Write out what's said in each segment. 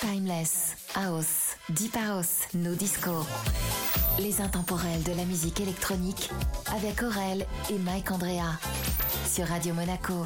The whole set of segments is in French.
Timeless, House, Deep House, No Disco. Les intemporels de la musique électronique avec Aurel et Mike Andrea sur Radio Monaco.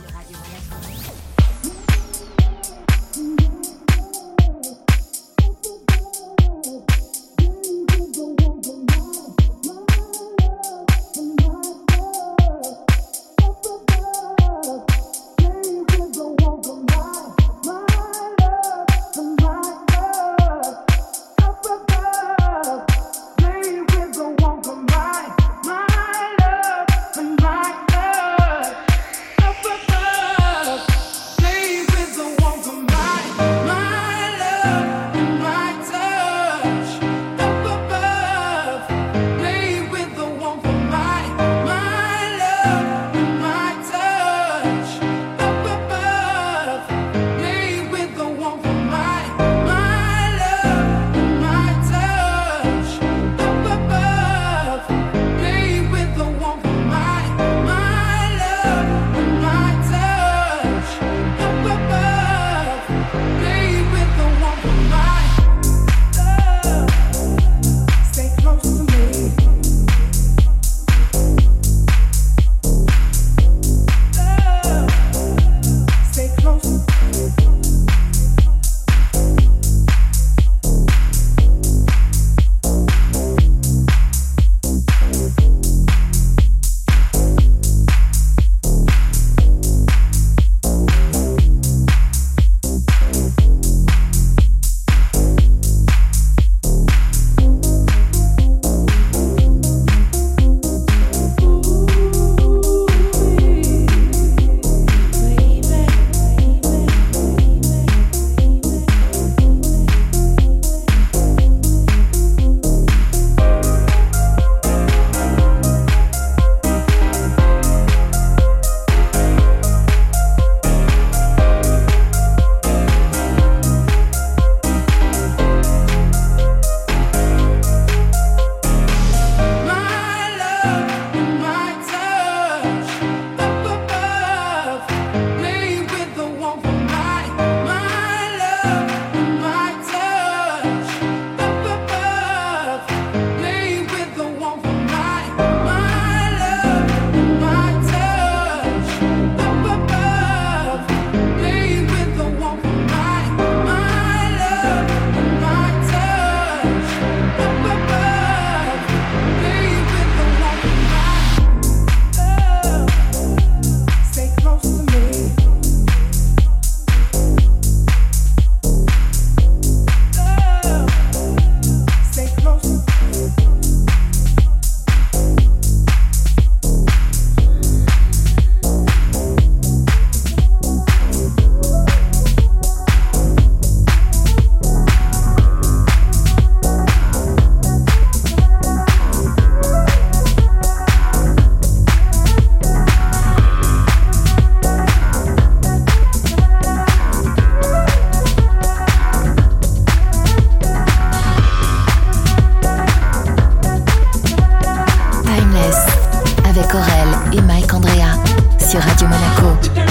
i'm in Radio Monaco.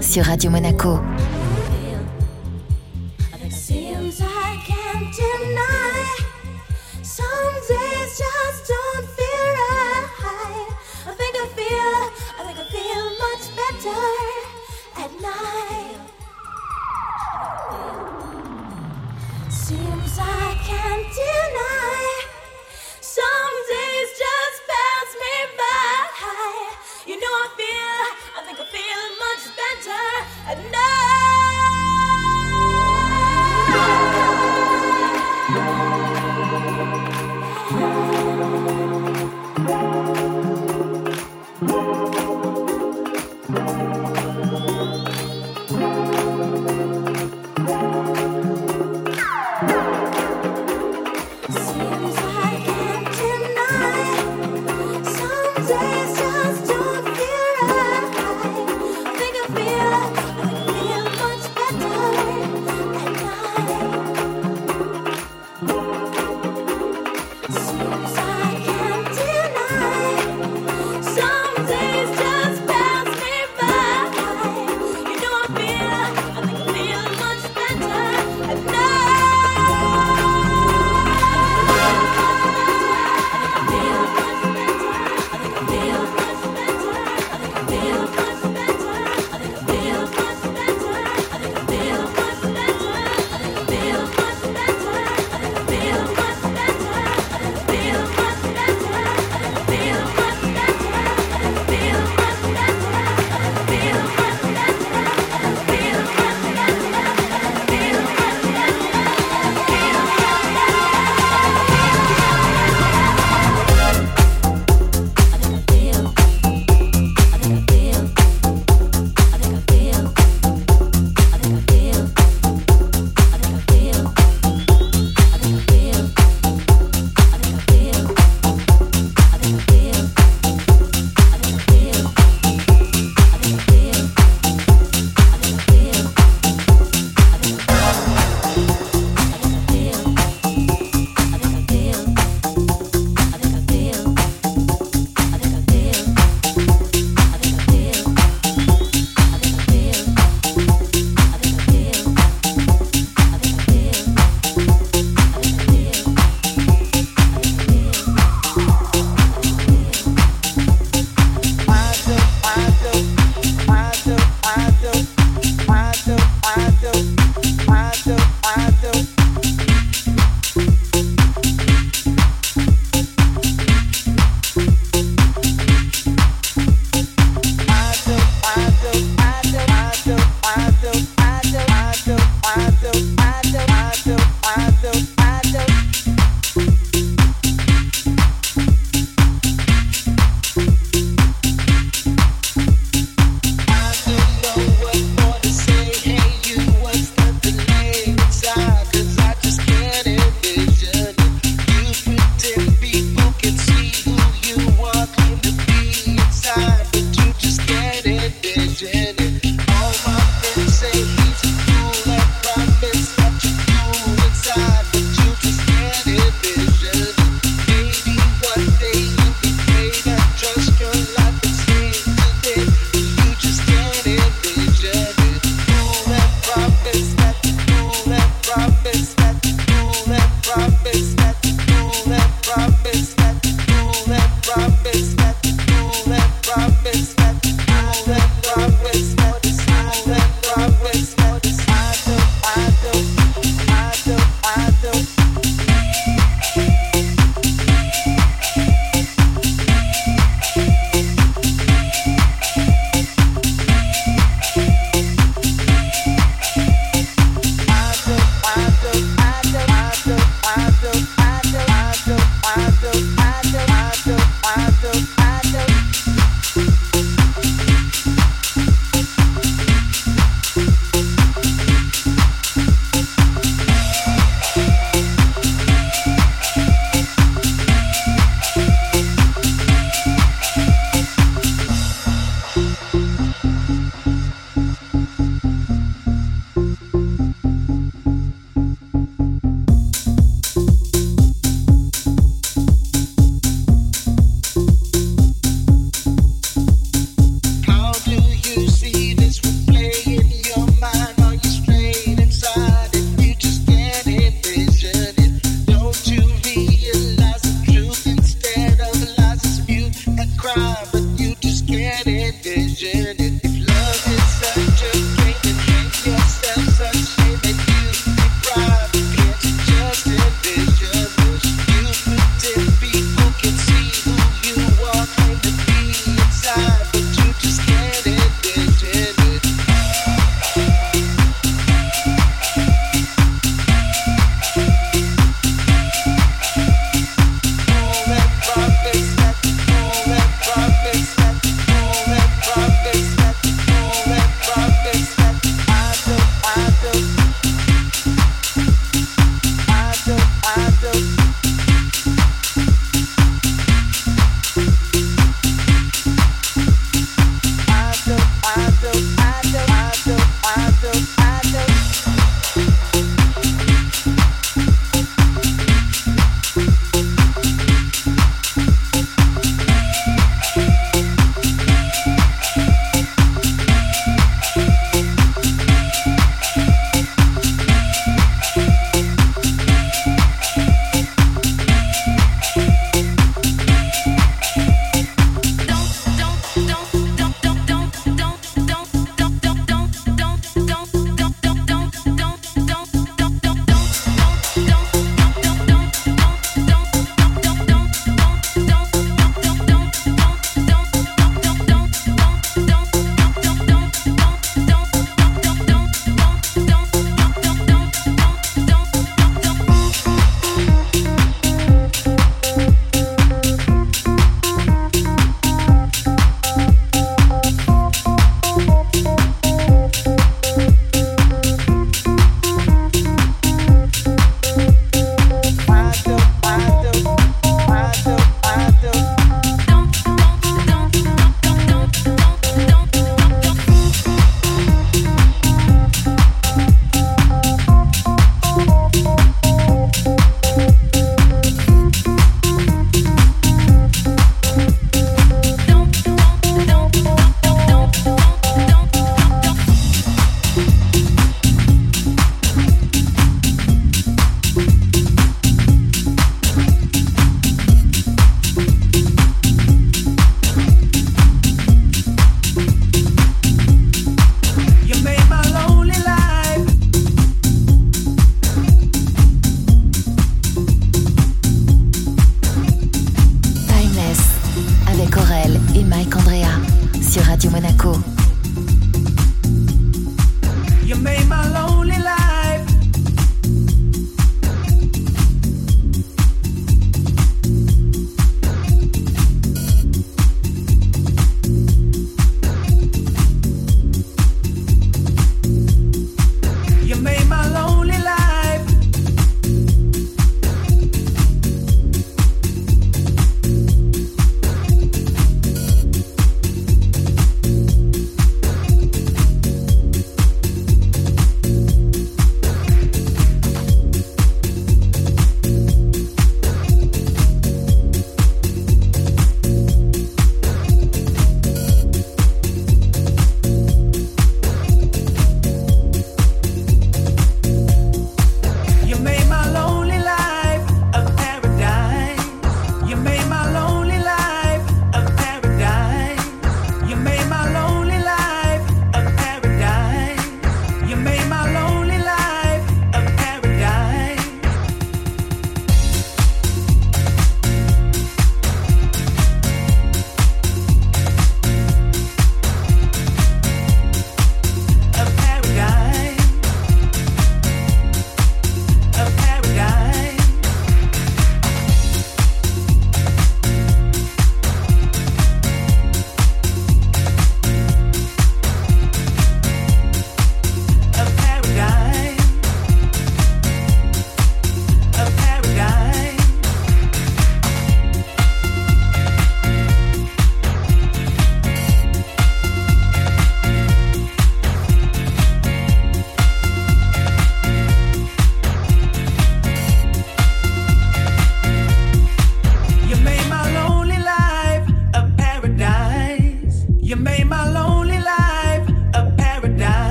Sur Radio Monaco.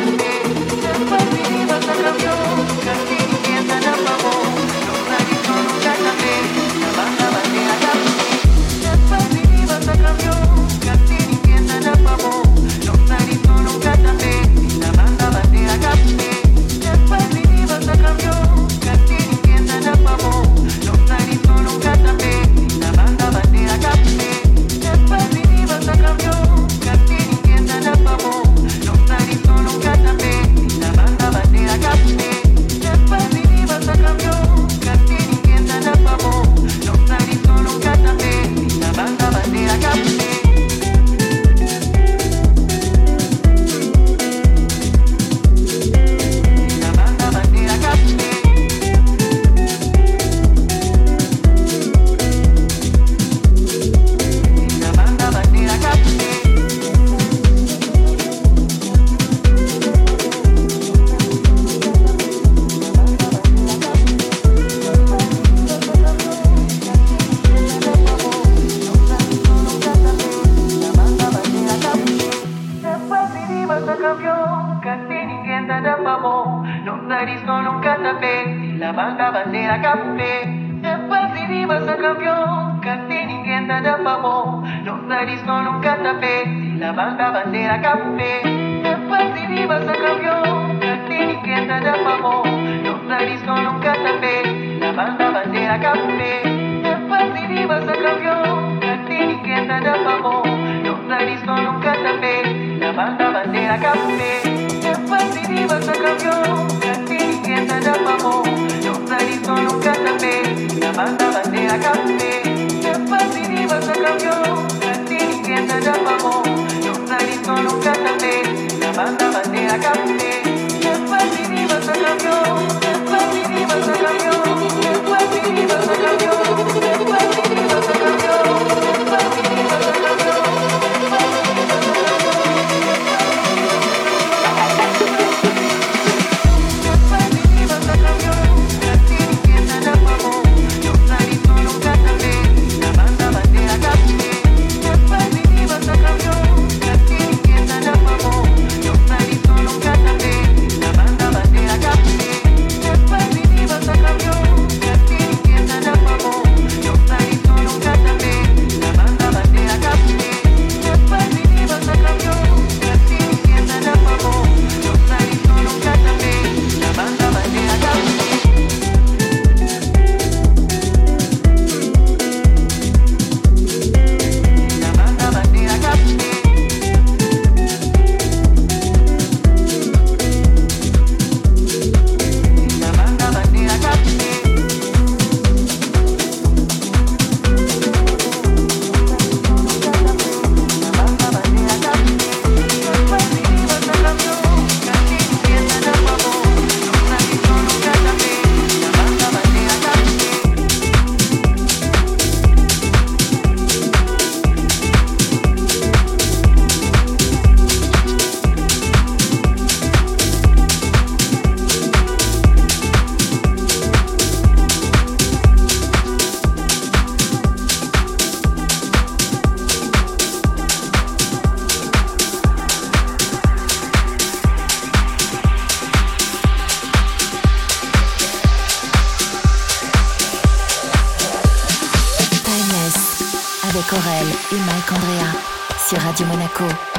thank you. manda bandeira caffè e fatti di basta campione gattini che sta già mamma non sali sono un cattapè la manda bandiera caffè e fatti di basta campione gattini che sta già mamma non sali sono un cattapè la manda bandiera caffè e fatti di basta campione e fatti di basta campione e fatti di basta campione Radio Monaco.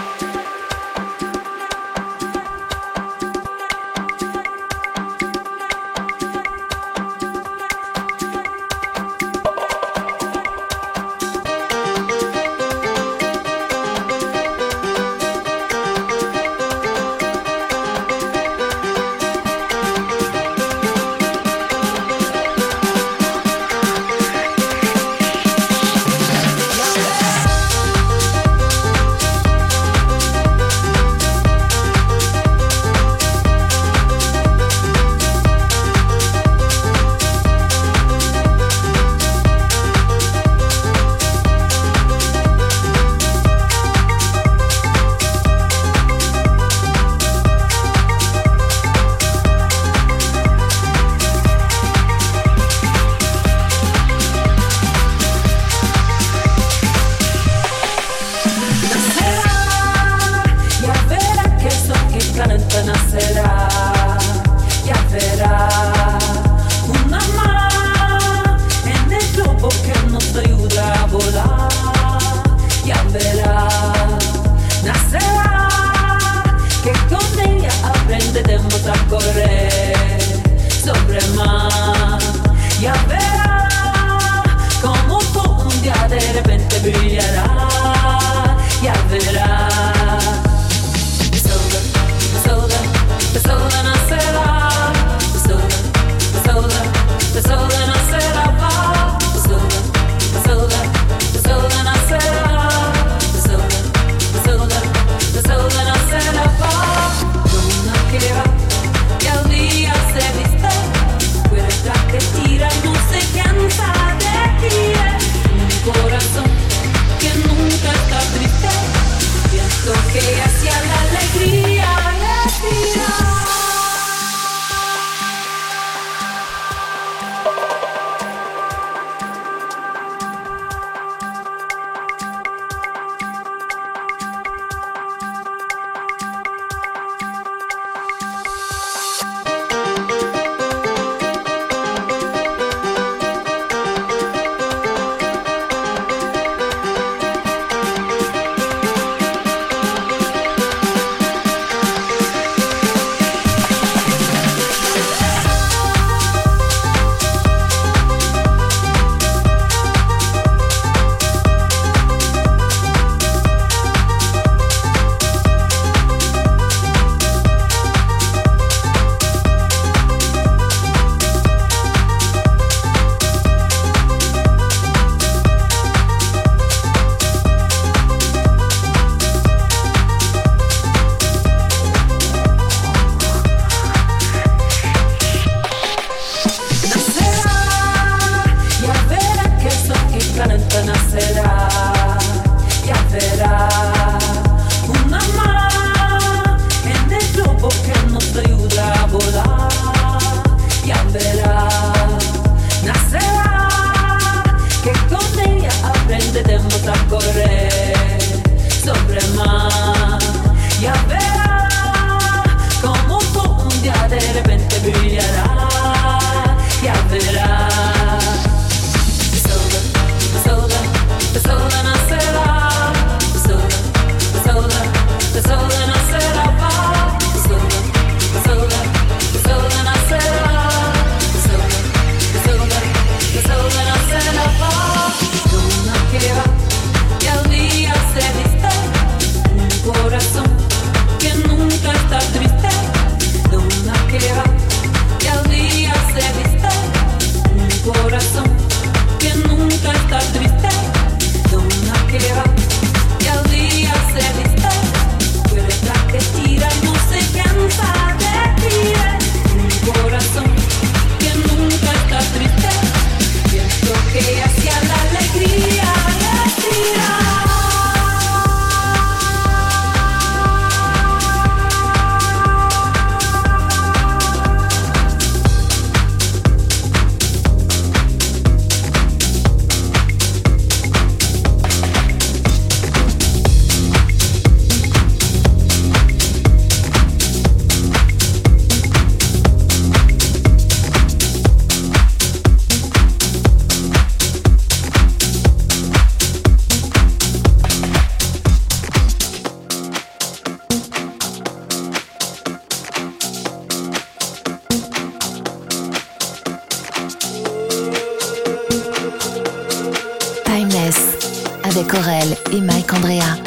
avec Aurel et Mike Andrea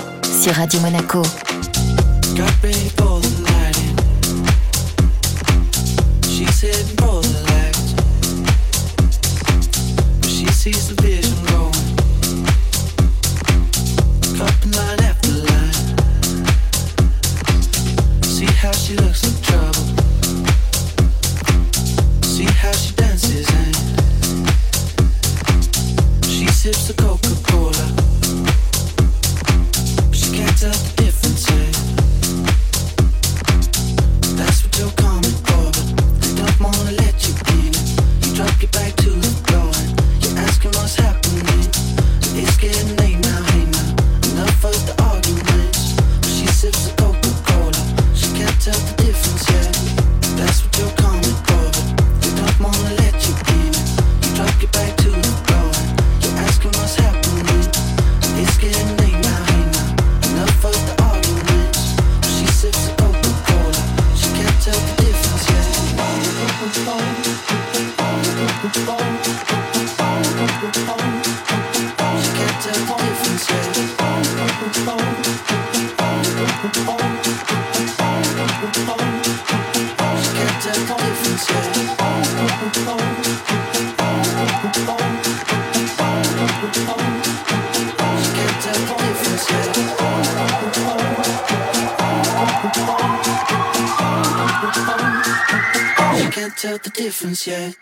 sur Radio Monaco. yeah.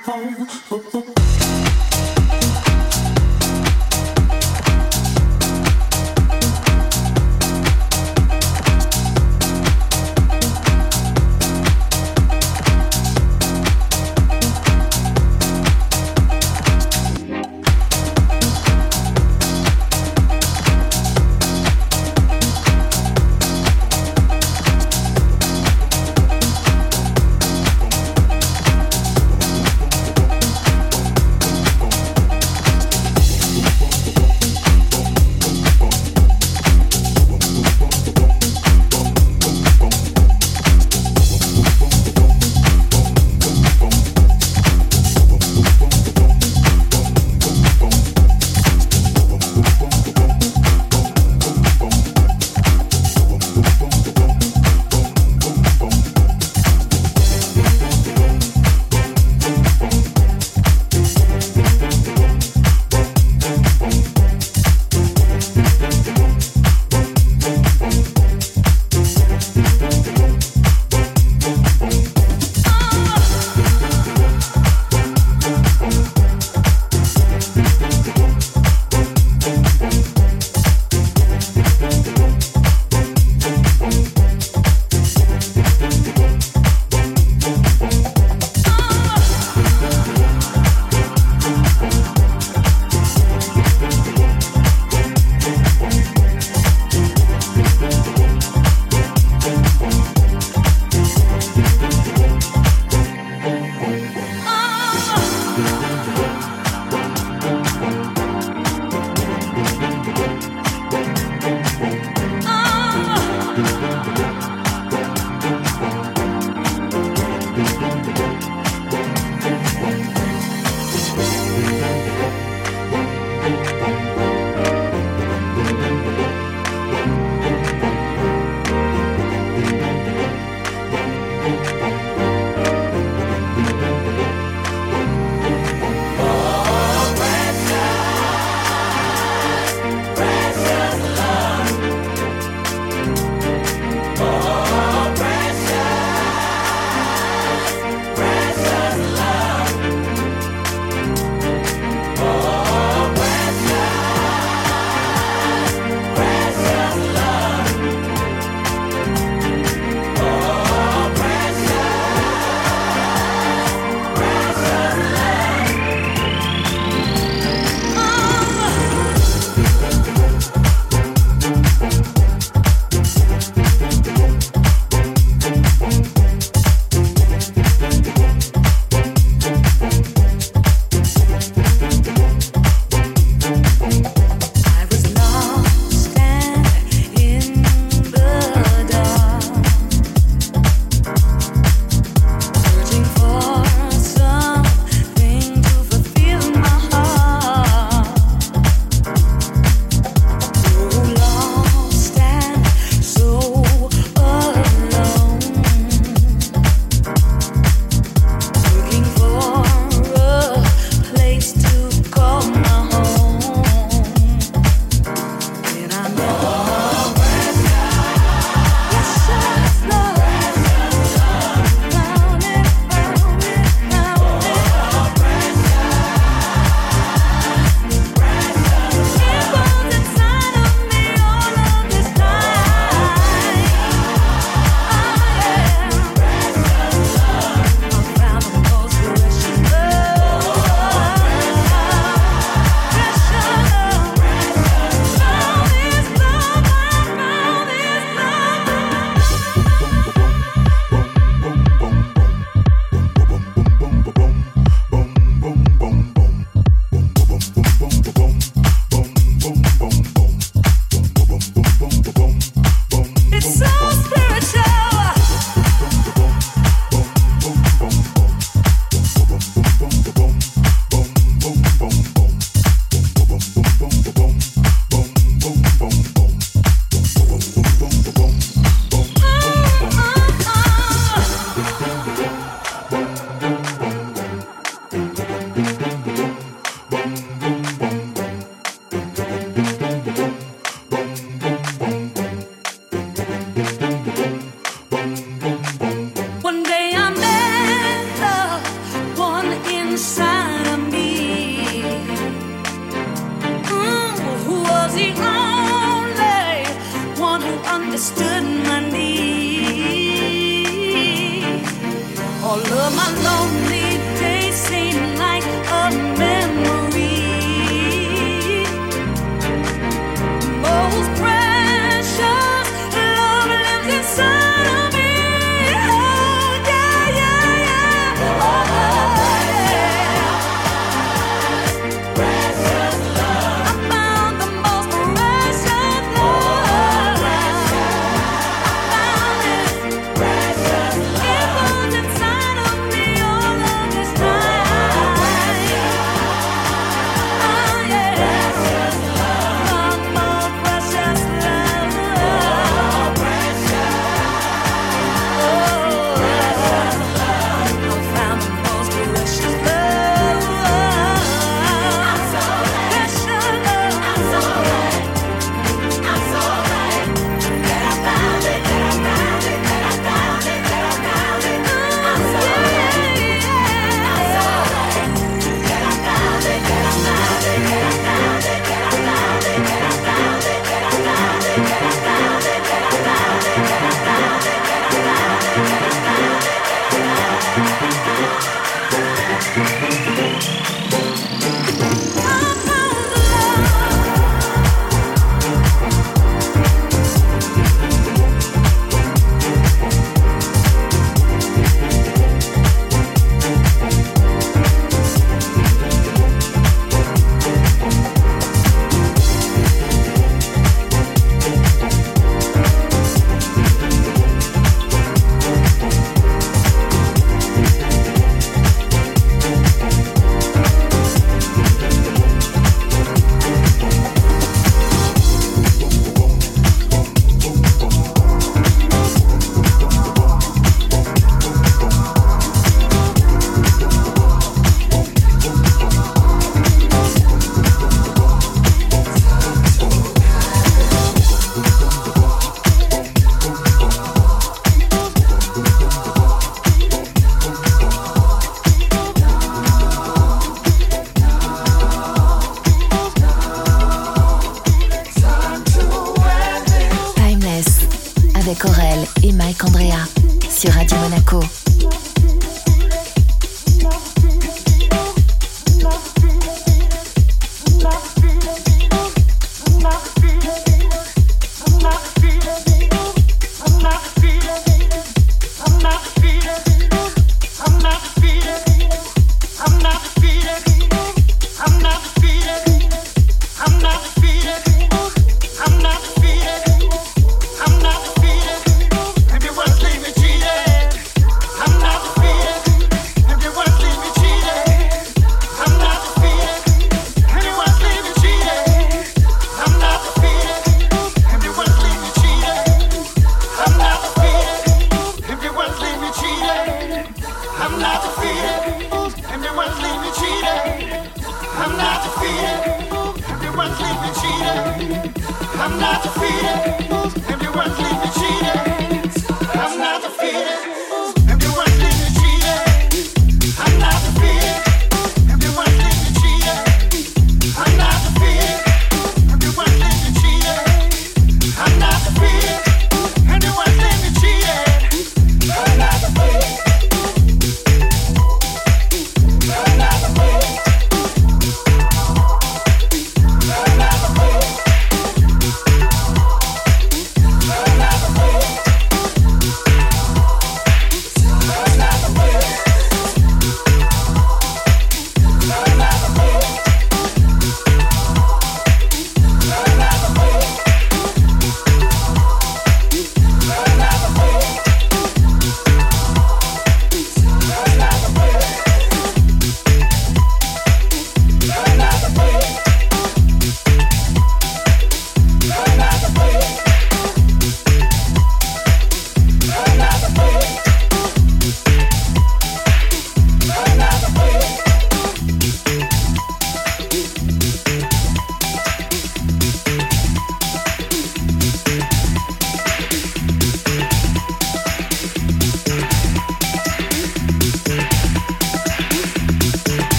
home.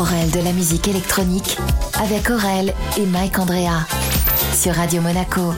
Les intemporels de la musique électronique avec Aurel et Mike Andrea sur Radio Monaco.